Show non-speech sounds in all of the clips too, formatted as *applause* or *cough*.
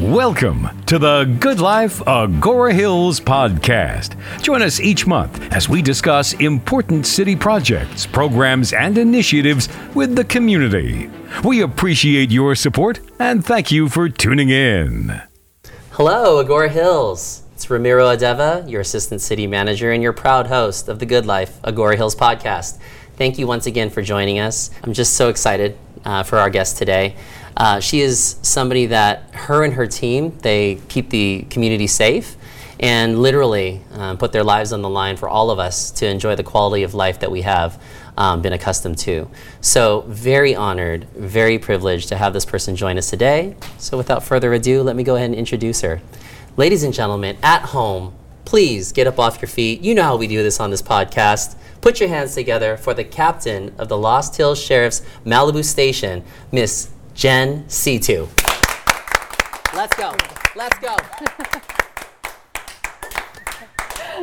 Welcome to the Good Life Agoura Hills podcast. Join us each month as we discuss important city projects, programs, and initiatives with the community. We appreciate your support and thank you for tuning in. Hello, Agoura Hills. It's Ramiro Adeva, your Assistant City Manager and your proud host of the Good Life Agoura Hills podcast. Thank you once again for joining us. I'm just so excited uh, for our guest today. Uh, she is somebody that her and her team they keep the community safe and literally um, put their lives on the line for all of us to enjoy the quality of life that we have um, been accustomed to. So, very honored, very privileged to have this person join us today. So, without further ado, let me go ahead and introduce her. Ladies and gentlemen, at home, please get up off your feet. You know how we do this on this podcast. Put your hands together for the captain of the Lost Hills Sheriff's Malibu Station, Miss Jen Seeto. Let's go. Let's go.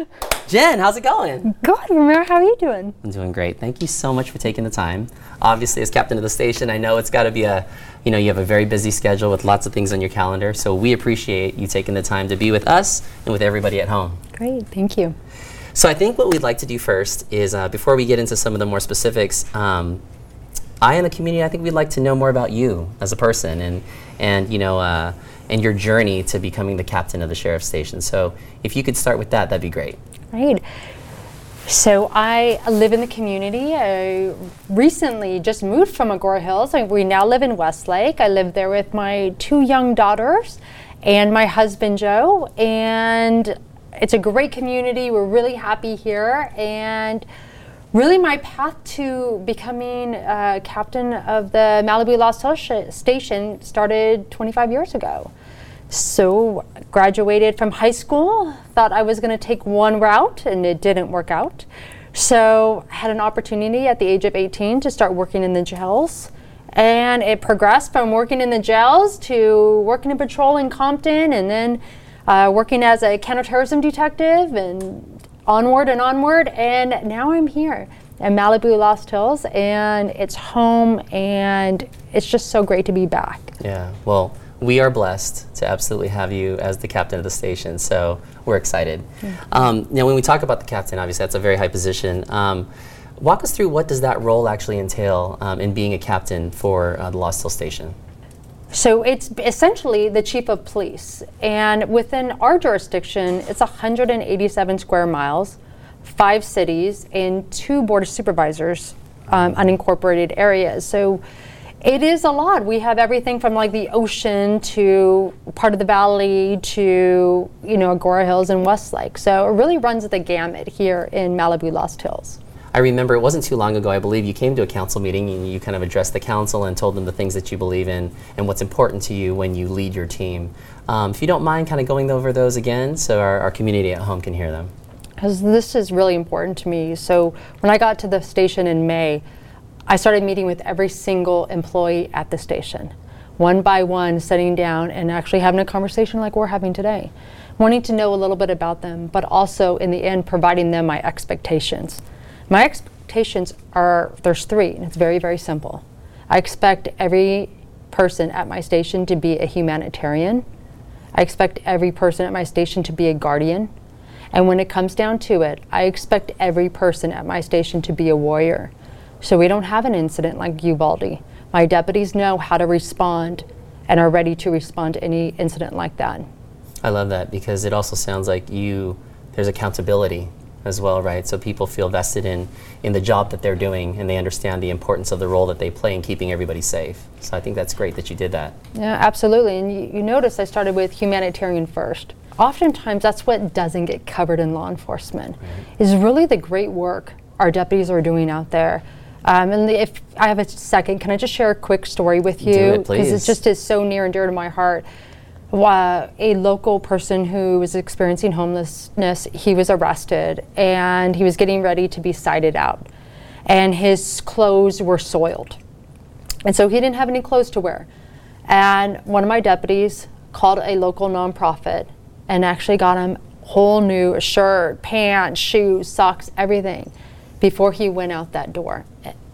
*laughs* Jen, how's it going? Good, Ramiro. How are you doing? I'm doing great. Thank you so much for taking the time. Obviously, as captain of the station, I know it's got to be a, you know, you have a very busy schedule with lots of things on your calendar. So we appreciate you taking the time to be with us and with everybody at home. Great, thank you. So I think what we'd like to do first is, uh, before we get into some of the more specifics, um, I and the community, I think we'd like to know more about you as a person and, and you know, uh, and your journey to becoming the captain of the sheriff's station. So if you could start with that, that'd be great. Right. So I live in the community. I recently just moved from Agoura Hills. I, we now live in Westlake. I live there with my two young daughters and my husband Joe. And it's a great community. We're really happy here. And really, my path to becoming uh, captain of the Malibu Hills Station started 25 years ago. So, graduated from high school, thought I was going to take one route, and it didn't work out. So, I had an opportunity at the age of 18 to start working in the jails. And it progressed from working in the jails to working in patrol in Compton and then uh, working as a counterterrorism detective and onward and onward. And now I'm here in Malibu Lost Hills, and it's home, and it's just so great to be back. Yeah, well, we are blessed to absolutely have you as the captain of the station, so we're excited. Um, now, when we talk about the captain, obviously that's a very high position. Um, walk us through what does that role actually entail um, in being a captain for uh, the Lost Hill Station? So it's essentially the chief of police. And within our jurisdiction, it's 187 square miles, five cities, and two board of supervisors, um, unincorporated areas. So it is a lot. We have everything from like the ocean to part of the valley to, you know, Agoura Hills and Westlake. So it really runs the gamut here in Malibu Lost Hills. I remember it wasn't too long ago, I believe you came to a council meeting and you kind of addressed the council and told them the things that you believe in and what's important to you when you lead your team. Um, if you don't mind kind of going over those again so our, our community at home can hear them. because this is really important to me. So when I got to the station in May, I started meeting with every single employee at the station, one by one, sitting down and actually having a conversation like we're having today, wanting to know a little bit about them, but also in the end providing them my expectations. My expectations are there's three, and it's very very simple. I expect every person at my station to be a humanitarian. I expect every person at my station to be a guardian. And when it comes down to it, I expect every person at my station to be a warrior. So we don't have an incident like Uvalde. My deputies know how to respond and are ready to respond to any incident like that. I love that because it also sounds like you there's accountability as well, right? So people feel vested in in the job that they're doing and they understand the importance of the role that they play in keeping everybody safe. So I think that's great that you did that. Yeah, absolutely. And you, you notice I started with humanitarian first. Oftentimes, that's what doesn't get covered in law enforcement, is really the great work our deputies are doing out there. Um, and the- if I have a second, can I just share a quick story with you? it, Because it just is so near and dear to my heart. Wa- a local person who was experiencing homelessness, he was arrested and he was getting ready to be cited out. And his clothes were soiled. And so he didn't have any clothes to wear. And one of my deputies called a local nonprofit and actually got him whole new shirt, pants, shoes, socks, everything before he went out that door.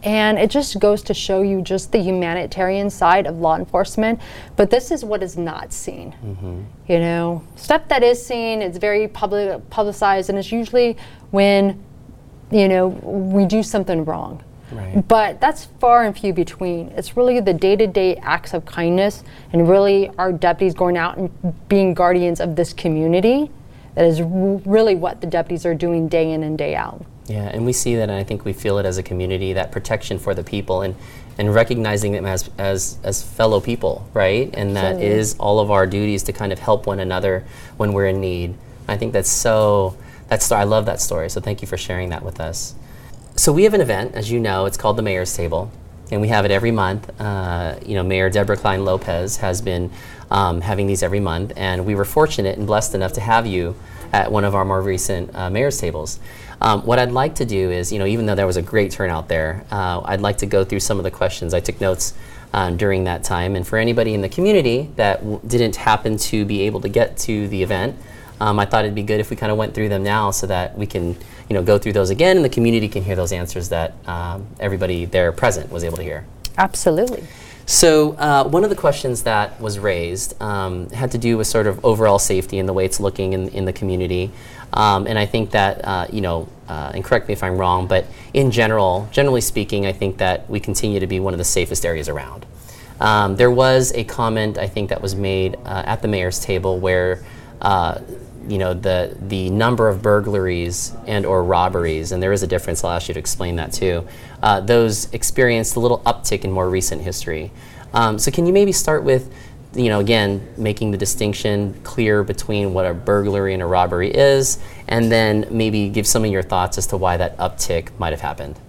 And it just goes to show you just the humanitarian side of law enforcement. But this is what is not seen. Mm-hmm. You know, stuff that is seen, it's very public, publicized, and it's usually when, you know, we do something wrong. Right. But that's far and few between. It's really the day to day acts of kindness and really our deputies going out and being guardians of this community that is really what the deputies are doing day in and day out. Yeah, and we see that, and I think we feel it as a community that protection for the people and, and recognizing them as, as, as fellow people, right? And that is all of our duties to kind of help one another when we're in need. I think that's so, that's, I love that story, so thank you for sharing that with us. So we have an event, as you know, it's called the Mayor's Table, and we have it every month. Uh, you know, Mayor Deborah Klein Lopez has been um, having these every month, and we were fortunate and blessed enough to have you at one of our more recent uh, Mayor's Tables. Um, what I'd like to do is, you know, even though there was a great turnout there, uh, I'd like to go through some of the questions. I took notes um, during that time. And for anybody in the community that w- didn't happen to be able to get to the event, um, I thought it'd be good if we kind of went through them now so that we can, you know, go through those again and the community can hear those answers that um, everybody there present was able to hear. Absolutely. So uh, one of the questions that was raised um, had to do with sort of overall safety and the way it's looking in, in the community. Um, and I think that, uh, you know, uh, and correct me if I'm wrong, but in general, generally speaking, I think that we continue to be one of the safest areas around. Um, there was a comment, I think, that was made uh, at the mayor's table where uh, you know the the number of burglaries and or robberies and there is a difference i'll ask you to explain that too uh, those experienced a little uptick in more recent history um, so can you maybe start with you know again making the distinction clear between what a burglary and a robbery is and then maybe give some of your thoughts as to why that uptick might have happened.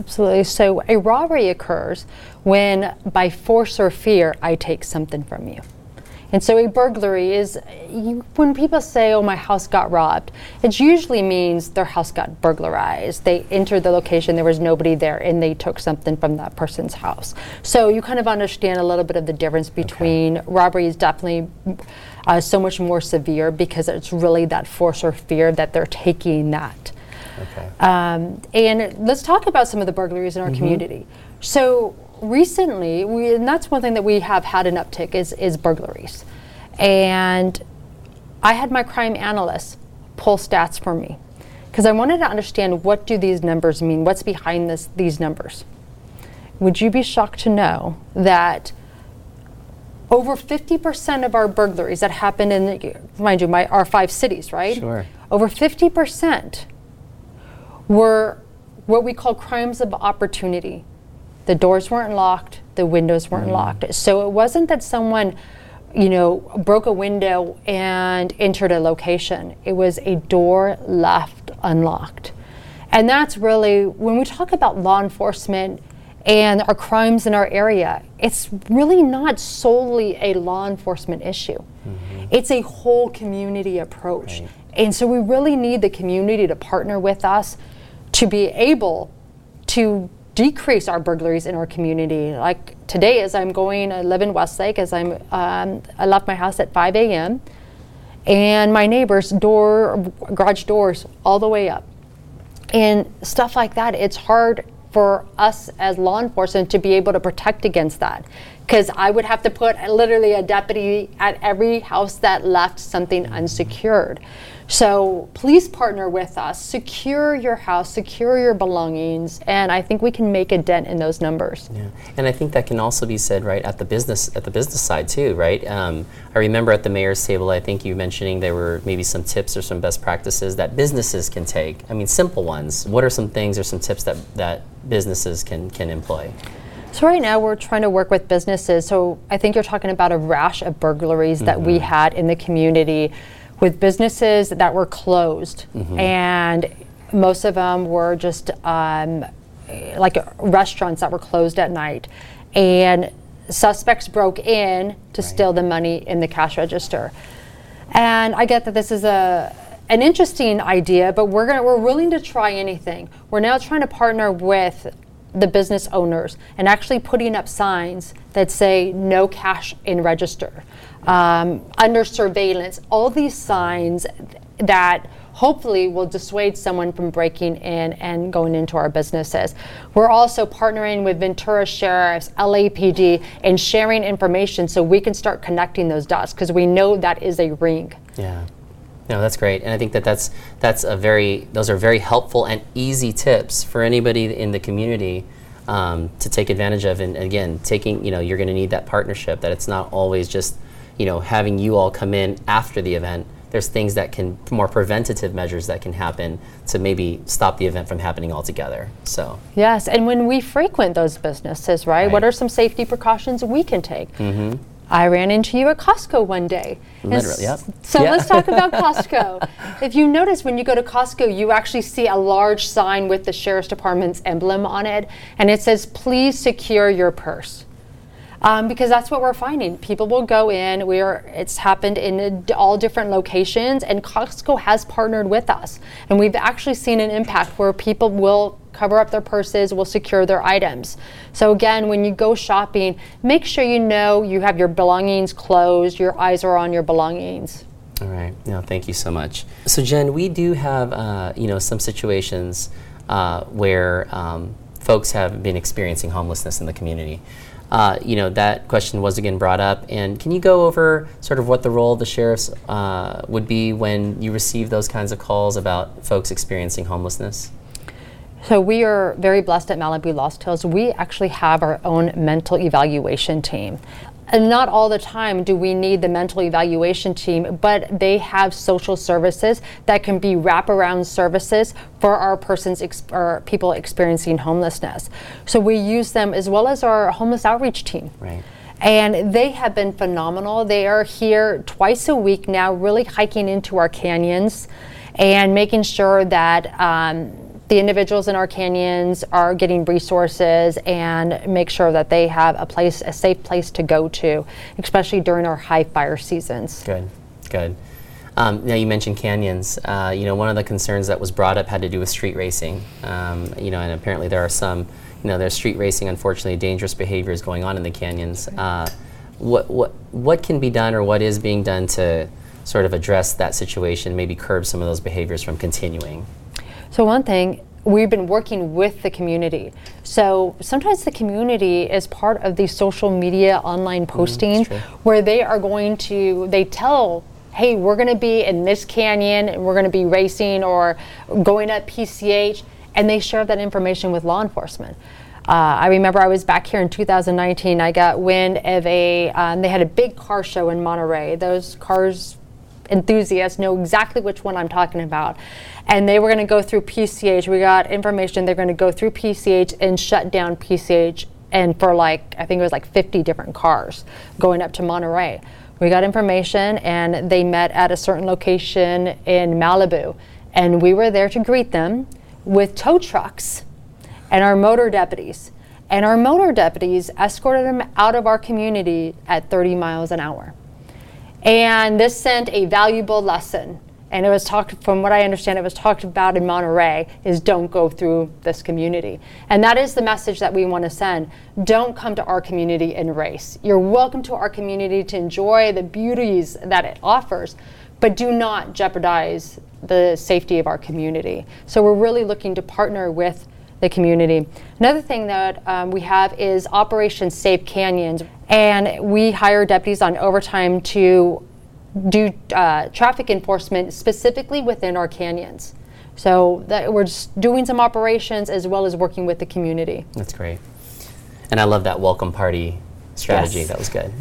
Absolutely. So a robbery occurs when by force or fear i take something from you and so a burglary is you, when people say, "Oh, my house got robbed," it usually means their house got burglarized. They entered the location, there was nobody there, and they took something from that person's house. So you kind of understand a little bit of the difference between okay. robbery is definitely uh, so much more severe because it's really that force or fear that they're taking that. Okay. Um, and let's talk about some of the burglaries in our mm-hmm. community. So recently, we, and that's one thing that we have had an uptick is, is burglaries. And I had my crime analyst pull stats for me because I wanted to understand what do these numbers mean? What's behind this, these numbers? Would you be shocked to know that over 50% of our burglaries that happen in, mind you, my, our five cities, right? Sure. Over 50% were what we call crimes of opportunity. The doors weren't locked, the windows weren't mm. locked. So it wasn't that someone, you know, broke a window and entered a location. It was a door left unlocked. And that's really, when we talk about law enforcement and our crimes in our area, it's really not solely a law enforcement issue. Mm-hmm. It's a whole community approach. Right. And so we really need the community to partner with us to be able to decrease our burglaries in our community. Like today, as I'm going, I live in Westlake, as I'm, um, I left my house at 5 a.m. and my neighbor's door, garage doors, all the way up. And stuff like that, it's hard for us as law enforcement to be able to protect against that. Because I would have to put literally a deputy at every house that left something unsecured. So please partner with us, secure your house, secure your belongings, and I think we can make a dent in those numbers. Yeah, and I think that can also be said right at the business at the business side too, right? Um, I remember at the mayor's table, I think you mentioning there were maybe some tips or some best practices that businesses can take. I mean, simple ones. What are some things or some tips that that businesses can can employ? So right now we're trying to work with businesses. So I think you're talking about a rash of burglaries mm-hmm. that we mm-hmm. had in the community with businesses that were closed, mm-hmm. and most of them were just um, like restaurants that were closed at night, and suspects broke in to right. steal the money in the cash register. And I get that this is a an interesting idea, but we're gonna we're willing to try anything. We're now trying to partner with the business owners and actually putting up signs that say no cash in register um, under surveillance, all these signs that hopefully will dissuade someone from breaking in and going into our businesses. We're also partnering with Ventura Sheriffs, LAPD, and sharing information so we can start connecting those dots because we know that is a ring. Yeah. No, that's great, and I think that that's that's a very those are very helpful and easy tips for anybody in the community um, to take advantage of. And again, taking you know you're going to need that partnership. That it's not always just you know having you all come in after the event. There's things that can more preventative measures that can happen to maybe stop the event from happening altogether. So Yes, and when we frequent those businesses, right, what are some safety precautions we can take? Mm-hmm. I ran into you at Costco one day. Literally, yep. So Yeah. let's talk about *laughs* Costco. if you notice when you go to Costco, you actually see a large sign with the Sheriff's Department's emblem on it, and it says, please secure your purse. Um, because that's what we're finding. People will go in. We are. It's happened in all different locations, and Costco has partnered with us, and we've actually seen an impact where people will cover up their purses, will secure their items. So again, when you go shopping, make sure you know you have your belongings closed. Your eyes are on your belongings. All right. No, thank you so much. So, Jen, we do have uh, you know some situations uh, where um, folks have been experiencing homelessness in the community. Uh, you know that question was again brought up, and can you go over sort of what the role of the sheriffs uh, would be when you receive those kinds of calls about folks experiencing homelessness? So we are very blessed at Malibu Lost Hills. We actually have our own mental evaluation team. And not all the time do we need the mental evaluation team, but they have social services that can be wraparound services for our persons ex- or people experiencing homelessness. So we use them as well as our homeless outreach team. Right. And they have been phenomenal. They are here twice a week now, really hiking into our canyons and making sure that um, the individuals in our canyons are getting resources and make sure that they have a place, a safe place to go to, especially during our high fire seasons. Good, good. Um, now you mentioned canyons. Uh, you know, one of the concerns that was brought up had to do with street racing. Um, you know, and apparently there are some. You know, there's street racing. Unfortunately, dangerous behaviors going on in the canyons. Uh, what what what can be done, or what is being done to sort of address that situation? Maybe curb some of those behaviors from continuing. So one thing, we've been working with the community. So sometimes the community is part of these social media online postings true. where they are going to they tell hey we're going to be in this canyon and we're going to be racing or going up pch and they share that information with law enforcement uh, I remember I was back here in 2019. I got wind of a, um, they had a big car show in Monterey. Those cars enthusiasts know exactly which one I'm talking about. And they were going to go through PCH. We got information they're going to go through PCH and shut down PCH and for like I think it was like 50 different cars going up to Monterey. We got information and they met at a certain location in Malibu and we were there to greet them with tow trucks and our motor deputies. And our motor deputies escorted them out of our community at 30 miles an hour. And this sent a valuable lesson. And it was talked, from what I understand, it was talked about in Monterey, is don't go through this community. And that is the message that we want to send. Don't come to our community and race. You're welcome to our community to enjoy the beauties that it offers, but do not jeopardize the safety of our community. So we're really looking to partner with the community. Another thing that um, we have is Operation Safe Canyons, and we hire deputies on overtime to do uh, traffic enforcement specifically within our canyons. So that we're just doing some operations as well as working with the community. That's great. And I love that welcome party strategy. Yes. That was good.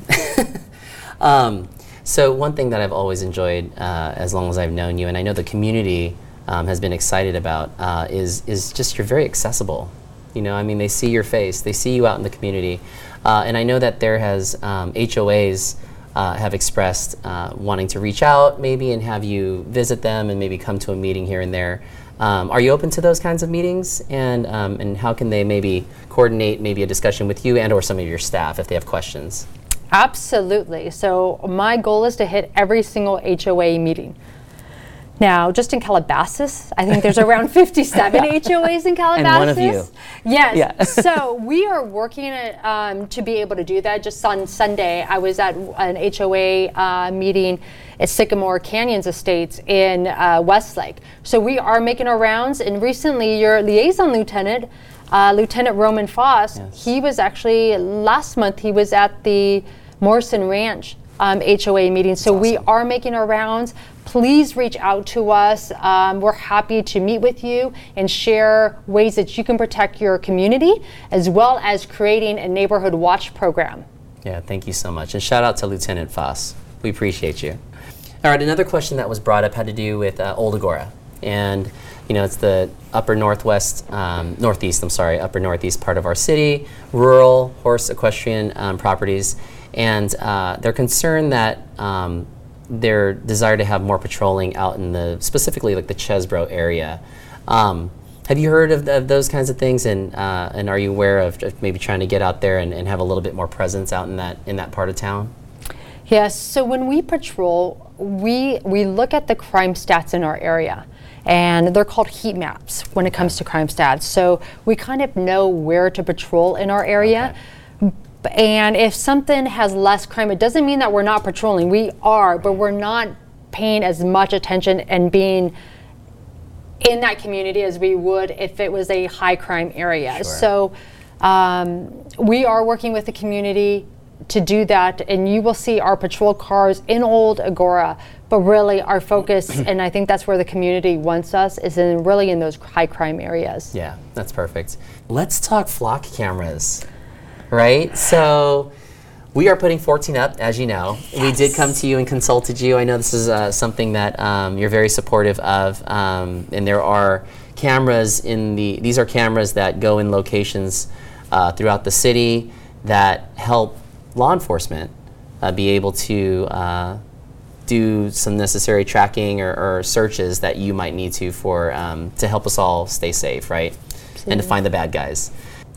*laughs* um, so one thing that I've always enjoyed uh, as long as I've known you, and I know the community um, has been excited about, uh, is is just you're very accessible. You know, I mean, they see your face, they see you out in the community, uh, and I know that there has um, HOAs. Uh, have expressed uh, wanting to reach out maybe and have you visit them and maybe come to a meeting here and there. Um, are you open to those kinds of meetings? And um, and how can they maybe coordinate maybe a discussion with you and or some of your staff if they have questions? Absolutely. So my goal is to hit every single HOA meeting. Now, just in Calabasas, I think there's around *laughs* 57 HOAs in Calabasas. And one of you. Yes. Yeah. *laughs* so we are working um, to be able to do that. Just on Sunday, I was at an HOA uh, meeting at Sycamore Canyons Estates in uh, Westlake. So we are making our rounds. And recently, your liaison lieutenant, uh, Lieutenant Roman Foss, Yes. he was actually last month. He was at the Morrison Ranch um, HOA meeting. So we are making our rounds. Please reach out to us. Um, we're happy to meet with you and share ways that you can protect your community, as well as creating a neighborhood watch program. Yeah, thank you so much. And shout out to Lieutenant Foss. We appreciate you. All right, another question that was brought up had to do with uh, Old Agoura. And, you know, it's the upper northwest, um, northeast, I'm sorry, upper northeast part of our city, rural horse equestrian um, properties. And uh, they're concerned that um, their desire to have more patrolling out in the, specifically like the Chesebro area. Um, have you heard of, of those kinds of things, and uh, and are you aware of, of maybe trying to get out there and, and have a little bit more presence out in that in that part of town? Yes, so when we patrol, we, we look at the crime stats in our area. And they're called heat maps when it comes to crime stats. So we kind of know where to patrol in our area. B- And if something has less crime, it doesn't mean that we're not patrolling. We are, but we're not paying as much attention and being in that community as we would if it was a high crime area. Sure. So um, we are working with the community to do that, and you will see our patrol cars in Old Agoura. But really, our focus, *clears throat* and I think that's where the community wants us, is in really in those high crime areas. Yeah, that's perfect. Let's talk flock cameras, right? So we are putting 14 up, as you know. We did come to you and consulted you. I know this is uh, something that um, you're very supportive of, um, and there are cameras in the. These are cameras that go in locations uh, throughout the city that help law enforcement uh, be able to. Uh, do some necessary tracking or, or searches that you might need to for um, to help us all stay safe, right? And to find the bad guys.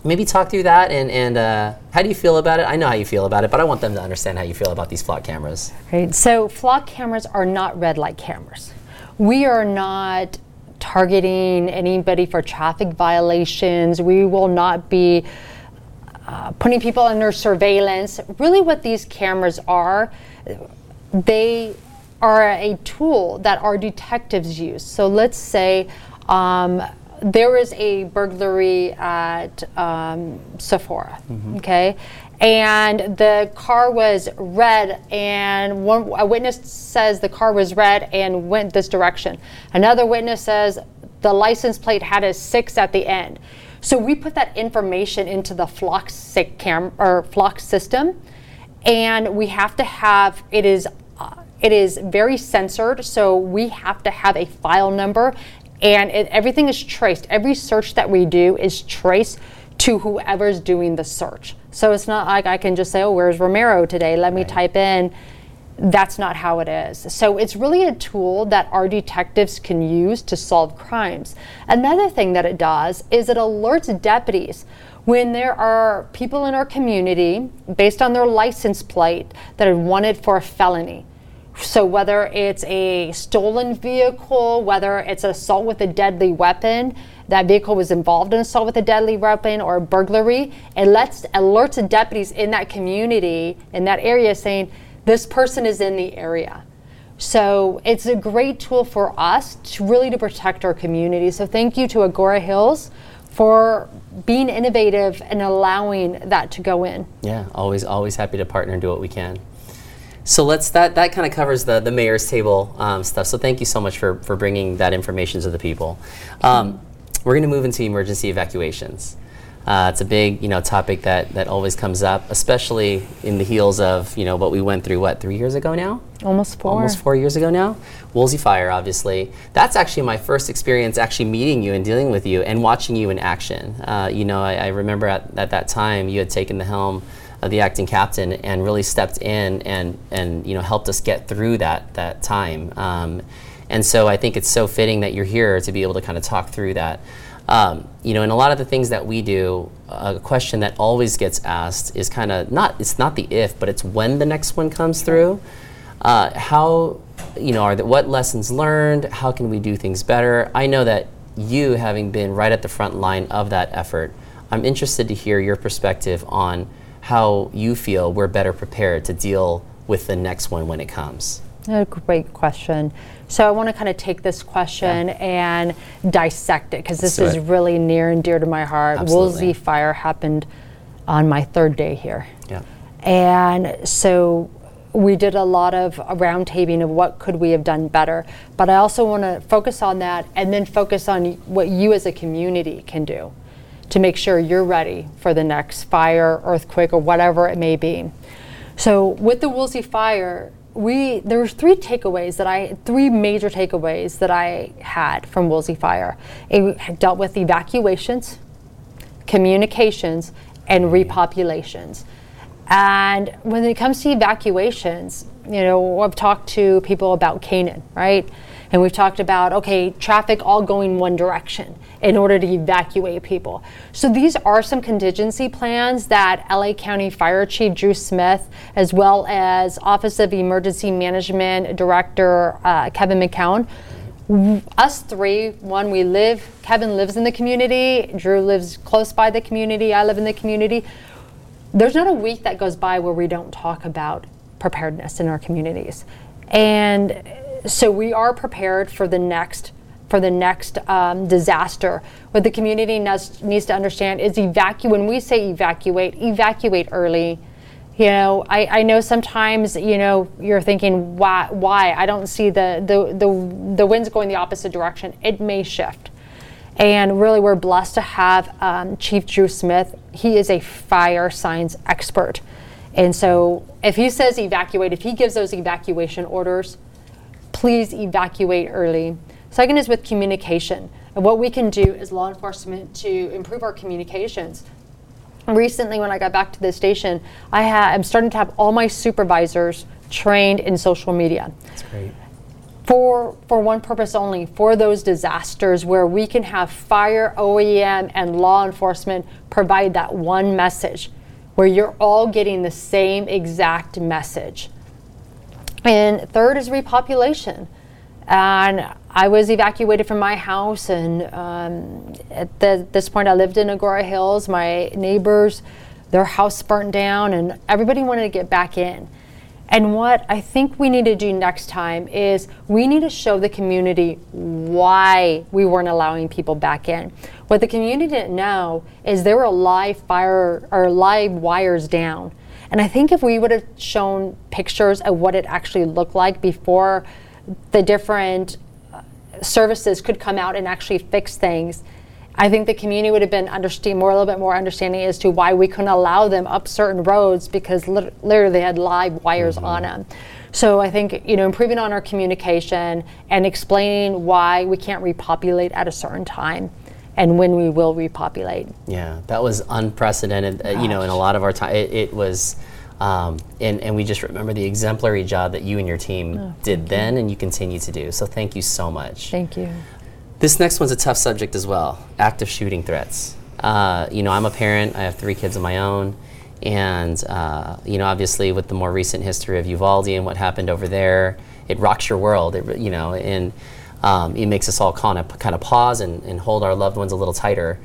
Maybe talk through that and, and uh, how do you feel about it? I know how you feel about it, but I want them to understand how you feel about these flock cameras. Right. So flock cameras are not red light cameras. We are not targeting anybody for traffic violations. We will not be uh, putting people under surveillance. Really, what these cameras are, they are a tool that our detectives use. So let's say um, there is a burglary at um, Sephora, okay, and the car was red, and one a witness says the car was red and went this direction. Another witness says the license plate had a six at the end. So we put that information into the flock cam or flock system, and we have to have it is uh, it is very censored so we have to have a file number and it, everything is traced every search that we do is traced to whoever's doing the search so it's not like i can just say oh where's Ramiro today let me type in that's not how it is. So it's really a tool that our detectives can use to solve crimes. Another thing that it does is it alerts deputies when there are people in our community based on their license plate that are wanted for a felony. So whether it's a stolen vehicle, whether it's assault with a deadly weapon, that vehicle was involved in assault with a deadly weapon or burglary, it lets alerts the deputies in that community in that area saying this person is in the area. So it's a great tool for us to really to protect our community. So thank you to Agoura Hills for being innovative and allowing that to go in. Yeah, always always happy to partner and do what we can. So let's that that kind of covers the the mayor's table um, stuff. So thank you so much for for bringing that information to the people. Um, we're going to move into emergency evacuations. Uh, it's a big you know topic that that always comes up, especially in the heels of you know what we went through what three years ago now. Almost four. almost four years ago now. Woolsey Fire, obviously. That's actually my first experience actually meeting you and dealing with you and watching you in action. Uh, you know, I, I remember at, at that time you had taken the helm of the acting captain and really stepped in and, and you know, helped us get through that, that time. Um, and so I think it's so fitting that you're here to be able to kind of talk through that. Um, you know, and a lot of the things that we do, a question that always gets asked is kind of not, it's not the if, but it's when the next one comes through. Uh, how you know, are the, what lessons learned? How can we do things better? I know that you, having been right at the front line of that effort, I'm interested to hear your perspective on how you feel we're better prepared to deal with the next one when it comes. A great question. So I want to kind of take this question yeah. and dissect it because this is really near and dear to my heart. Absolutely. Woolsey fire happened on my third day here. Yeah. And so we did a lot of roundtabling of what could we have done better. But I also want to focus on that and then focus on what you as a community can do to make sure you're ready for the next fire, earthquake, or whatever it may be. So with the Woolsey fire, we there were three takeaways that I three major takeaways that I had from Woolsey fire. It dealt with evacuations, communications, and repopulations. And when it comes to evacuations, you know, I've talked to people about Kanan, right? And we've talked about, okay, traffic all going one direction in order to evacuate people. So these are some contingency plans that LA County Fire Chief Drew Smith, as well as Office of Emergency Management Director uh, Kevin McGowan, us three, one, we live, Kevin lives in the community, Drew lives close by the community, I live in the community. There's not a week that goes by where we don't talk about preparedness in our communities. And so we are prepared for the next for the next um, disaster. What the community needs, needs to understand is evacuate. When we say evacuate, evacuate early. You know, I, I know sometimes you know you're thinking why why I don't see the the the the winds going the opposite direction. It may shift. And really, we're blessed to have um, Chief Drew Smith. He is a fire science expert. And so, if he says evacuate, if he gives those evacuation orders, please evacuate early. Second is with communication. And what we can do as law enforcement to improve our communications. Recently, when I got back to the station, I ha- I'm starting to have all my supervisors trained in social media. That's great. For, for one purpose only, for those disasters where we can have fire, OEM, and law enforcement provide that one message where you're all getting the same exact message. And third is repopulation. And I was evacuated from my house, and um, at the, this point, I lived in Agoura Hills. My neighbors, their house burnt down, and everybody wanted to get back in. And what I think we need to do next time is we need to show the community why we weren't allowing people back in. What the community didn't know is there were live fire or live wires down. And I think if we would have shown pictures of what it actually looked like before the different uh, services could come out and actually fix things, I think the community would have been understand more a little bit more understanding as to why we couldn't allow them up certain roads because literally they had live wires mm-hmm. on them. So I think you know improving on our communication and explaining why we can't repopulate at a certain time and when we will repopulate. Yeah, that was unprecedented. Uh, you know, in a lot of our time, it, it was. Um, and, and we just remember the exemplary job that you and your team oh, did then you. and you continue to do. So thank you so much. Thank you. This next one's a tough subject as well active shooting threats. Uh, you know, I'm a parent, I have three kids of my own. And, uh, you know, obviously with the more recent history of Uvalde and what happened over there, it rocks your world, it, you know, and um, it makes us all kind of kind of pause and, and hold our loved ones a little tighter.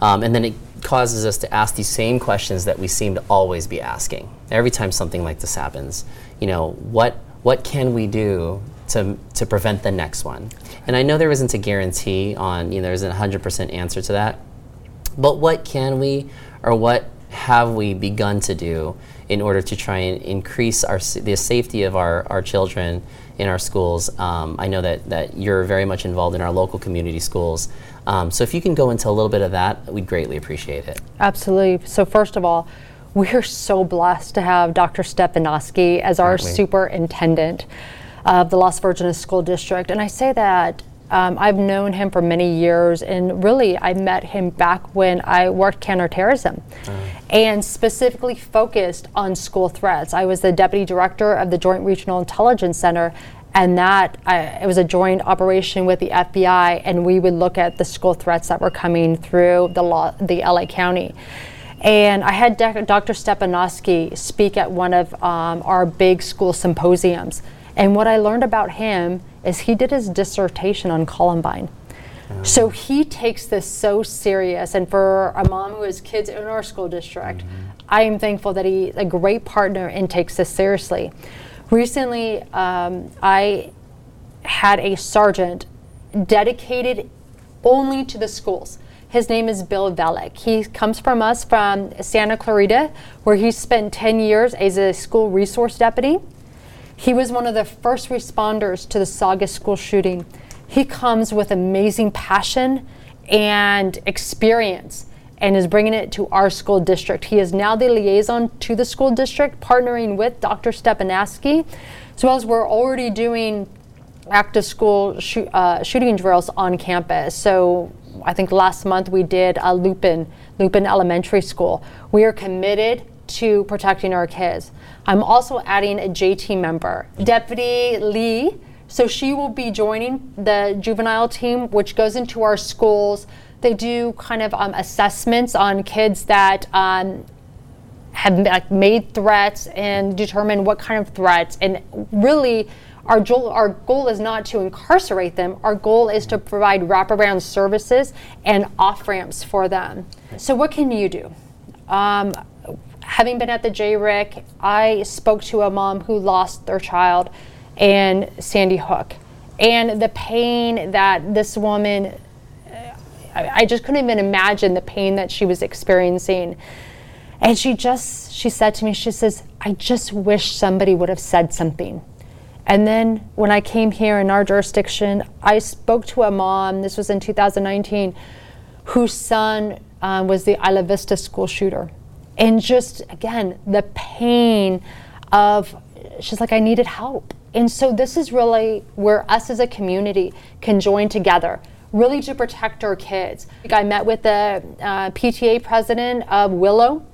Um, and then it causes us to ask these same questions that we seem to always be asking every time something like this happens. You know, what what can we do to to prevent the next one? And I know there isn't a guarantee on you know there isn't a hundred percent answer to that, but what can we or what have we begun to do in order to try and increase our the safety of our, our children in our schools. Um, I know that, that you're very much involved in our local community schools. Um, so if you can go into a little bit of that, we'd greatly appreciate it. Absolutely. So first of all, we're so blessed to have Dr. Stepenosky as our superintendent of the Las Virgenes School District. And I say that um, I've known him for many years, and really, I met him back when I worked counterterrorism uh. and specifically focused on school threats. I was the deputy director of the Joint Regional Intelligence Center, and that I, it was a joint operation with the FBI, and we would look at the school threats that were coming through the, law, the LA County. And I had Dr. Stepenosky speak at one of um, our big school symposiums And what I learned about him is he did his dissertation on Columbine. So he takes this so serious, and for a mom who has kids in our school district, I am thankful that he's a great partner and takes this seriously. Recently, um, I had a sergeant dedicated only to the schools. His name is Bill Velick. He comes from us from Santa Clarita, where he spent 10 years as a school resource deputy. He was one of the first responders to the Saugus school shooting. He comes with amazing passion and experience and is bringing it to our school district. He is now the liaison to the school district, partnering with Dr. Stepenosky, as well as we're already doing active school shoo- uh, shooting drills on campus. So I think last month we did a Lupin, Lupin Elementary School. We are committed to protecting our kids. I'm also adding a JT member, Deputy Lee. So she will be joining the juvenile team, which goes into our schools. They do kind of um, assessments on kids that um, have like, made threats and determine what kind of threats. And really, our goal, our goal is not to incarcerate them. Our goal is to provide wraparound services and off ramps for them. So, what can you do? Um, having been at the JRIC, I spoke to a mom who lost their child in Sandy Hook. And the pain that this woman, I, I just couldn't even imagine the pain that she was experiencing. And she just, she said to me, she says, I just wish somebody would have said something. And then when I came here in our jurisdiction, I spoke to a mom, this was in 2019, whose son um, was the Isla Vista school shooter. And just, again, the pain of, she's like, I needed help. And so this is really where us as a community can join together, really to protect our kids. I met with the uh, PTA president of Willow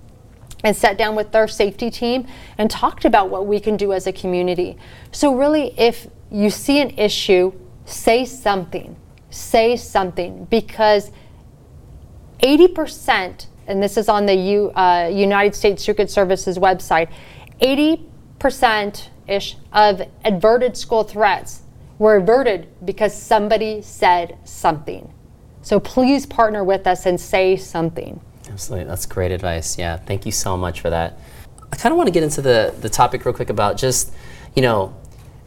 and sat down with their safety team and talked about what we can do as a community. So, really, if you see an issue, say something. Say something because 80%, and this is on the U, uh, United States Secret Service's website, 80% ish of averted school threats were averted because somebody said something. So please partner with us and say something. Absolutely. That's great advice. Yeah. Thank you so much for that. I kind of want to get into the, the topic real quick about just, you know,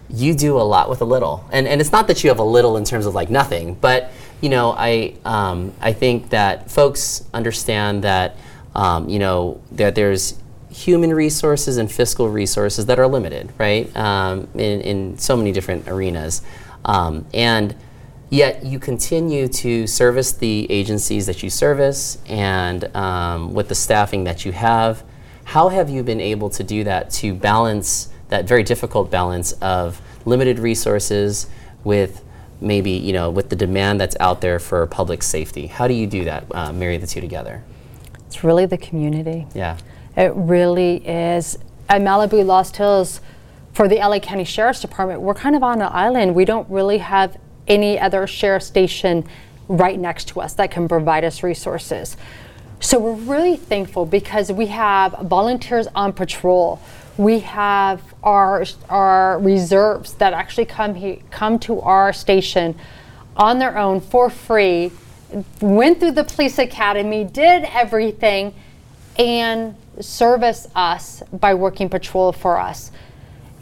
you do a lot with a little. And, and it's not that you have a little in terms of like nothing, but, you know, I, um, I think that folks understand that, um, you know, that there's human resources and fiscal resources that are limited, right? Um, in, in so many different arenas. Um, and yet you continue to service the agencies that you service and um, with the staffing that you have. How have you been able to do that to balance that very difficult balance of limited resources with maybe you know with the demand that's out there for public safety? How do you do that? Uh, marry the two together? It's really the community. Yeah. It really is. At Malibu Lost Hills, for the LA County Sheriff's Department, we're kind of on an island. We don't really have any other sheriff station right next to us that can provide us resources. So we're really thankful because we have volunteers on patrol. We have our our reserves that actually come he, come to our station on their own for free. Went through the police academy, did everything, and service us by working patrol for us.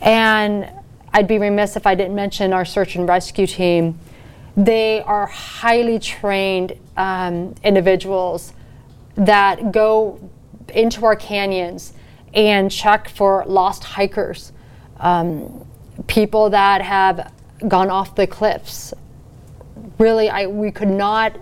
And I'd be remiss if I didn't mention our search and rescue team. They are highly trained um, individuals that go into our canyons and check for lost hikers, um, people that have gone off the cliffs. Really, I, we could not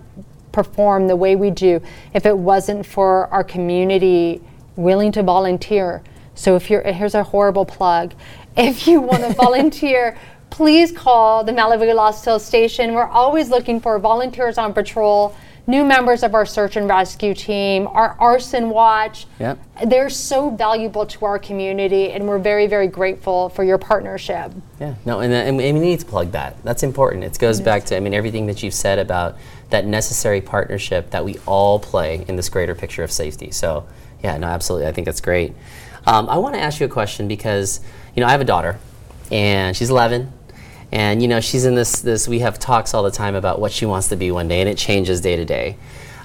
perform the way we do if it wasn't for our community willing to volunteer. So if you're here's a horrible plug. If you want to *laughs* volunteer, please call the Malibu Lost Hills station. We're always looking for volunteers on patrol, new members of our search and rescue team, our arson watch. Yep. They're so valuable to our community, and we're very, very grateful for your partnership. Yeah, no, and, uh, and we and we need to plug that. That's important. It goes back to, I mean, everything that you've said about that necessary partnership that we all play in this greater picture of safety. So, yeah, no, absolutely. I think that's great. Um, I want to ask you a question because, you know, I have a daughter, and she's 11. And you know, she's in this this. We have talks all the time about what she wants to be one day, and it changes day to day.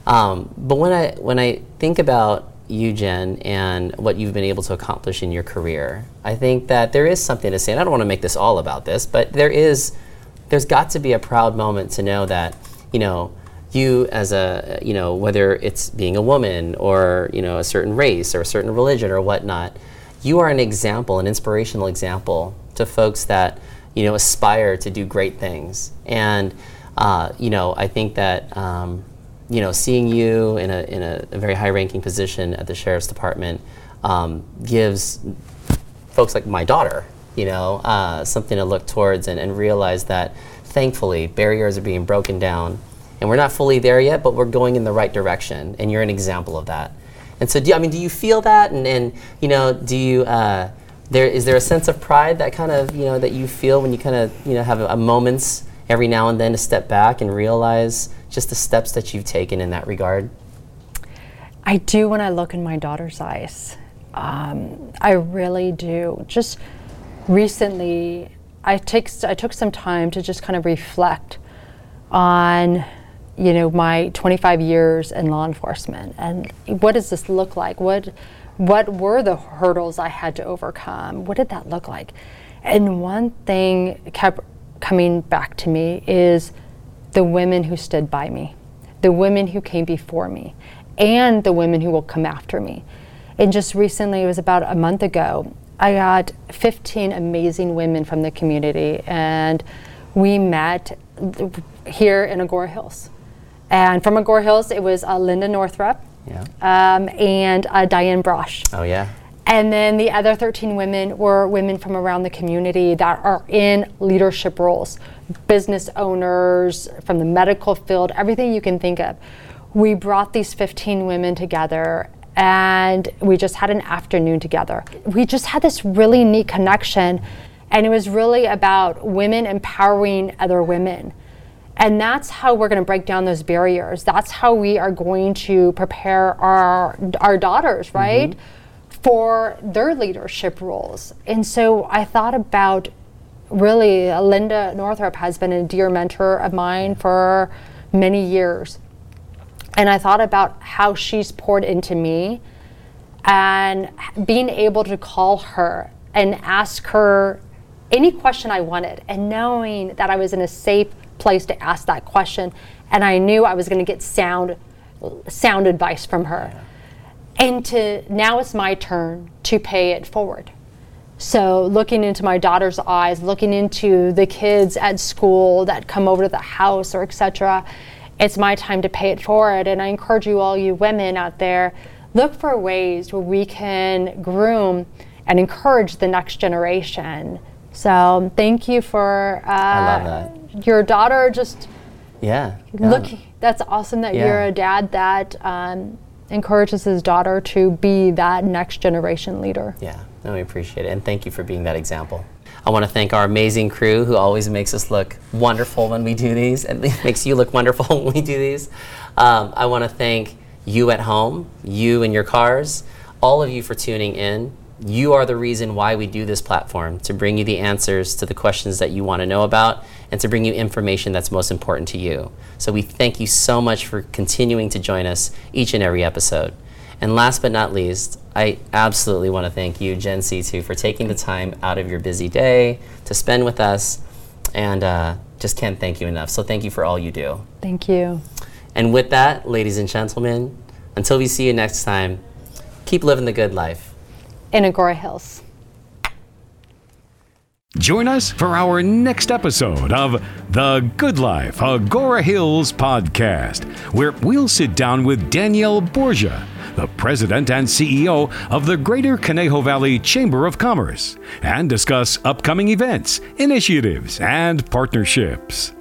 Um, but when I when I think about you, Jen, and what you've been able to accomplish in your career, I think that there is something to say. And I don't want to make this all about this, but there is there's got to be a proud moment to know that you know you as a you know whether it's being a woman or you know a certain race or a certain religion or whatnot you are an example an inspirational example to folks that you know aspire to do great things. And uh, you know i think that um, you know seeing you in a, in a, a very high ranking position at the sheriff's department um, gives folks like my daughter you know uh, something to look towards and, and realize that thankfully barriers are being broken down. And we're not fully there yet but we're going in the right direction. And you're an example of that. And so do i mean do you feel that? And, and you know do you uh, there is there a sense of pride that kind of you know that you feel when you kind of you know have a, a moments every now and then to step back and realize just the steps that you've taken in that regard I do when I look in my daughter's eyes. Um, I really do. Just recently, I take I took some time to just kind of reflect on, you know, my 25 years in law enforcement and what does this look like? What what were the hurdles I had to overcome? What did that look like? And one thing kept coming back to me is the women who stood by me, the women who came before me, and the women who will come after me. And just recently, it was about a month ago, I got 15 amazing women from the community, and we met here in Agoura Hills. And from Agoura Hills, it was uh, Linda Northrup yeah um, and uh, Diane Brosh. oh yeah And then the other 13 women were women from around the community that are in leadership roles, business owners, from the medical field, everything you can think of. We brought these 15 women together and we just had an afternoon together. We just had this really neat connection, and it was really about women empowering other women. And that's how we're going to break down those barriers. That's how we are going to prepare our our daughters, right, for their leadership roles. And so I thought about really uh, Linda Northrup has been a dear mentor of mine for many years. And I thought about how she's poured into me and being able to call her and ask her any question I wanted and knowing that I was in a safe place to ask that question and I knew I was going to get sound sound advice from her. And to now it's my turn to pay it forward. So looking into my daughter's eyes, looking into the kids at school that come over to the house or etc. It's my time to pay it forward. And I encourage you all you women out there, look for ways where we can groom and encourage the next generation. So thank you for uh, I love your daughter just yeah look that's awesome that Yeah. you're a dad that um, encourages his daughter to be that next generation leader Yeah, no, we appreciate it. And thank you for being that example. I want to thank our amazing crew who always makes us look wonderful when we do these and *laughs* makes you look wonderful *laughs* when we do these. Um, I want to thank you at home, you in your cars, all of you for tuning in. You are the reason why we do this platform to bring you the answers to the questions that you want to know about and to bring you information that's most important to you. So we thank you so much for continuing to join us each and every episode. And last but not least, I absolutely want to thank you, Jen Seeto, for taking the time out of your busy day to spend with us. And uh, just can't thank you enough. So thank you for all you do. thank you And with that, ladies and gentlemen, until we see you next time, keep living the good life. In agoura hills Join us for our next episode of The Good Life Agoura Hills podcast, where we'll sit down with Danielle Borja, the president and CEO of the Greater Conejo Valley Chamber of Commerce, and discuss upcoming events, initiatives, and partnerships.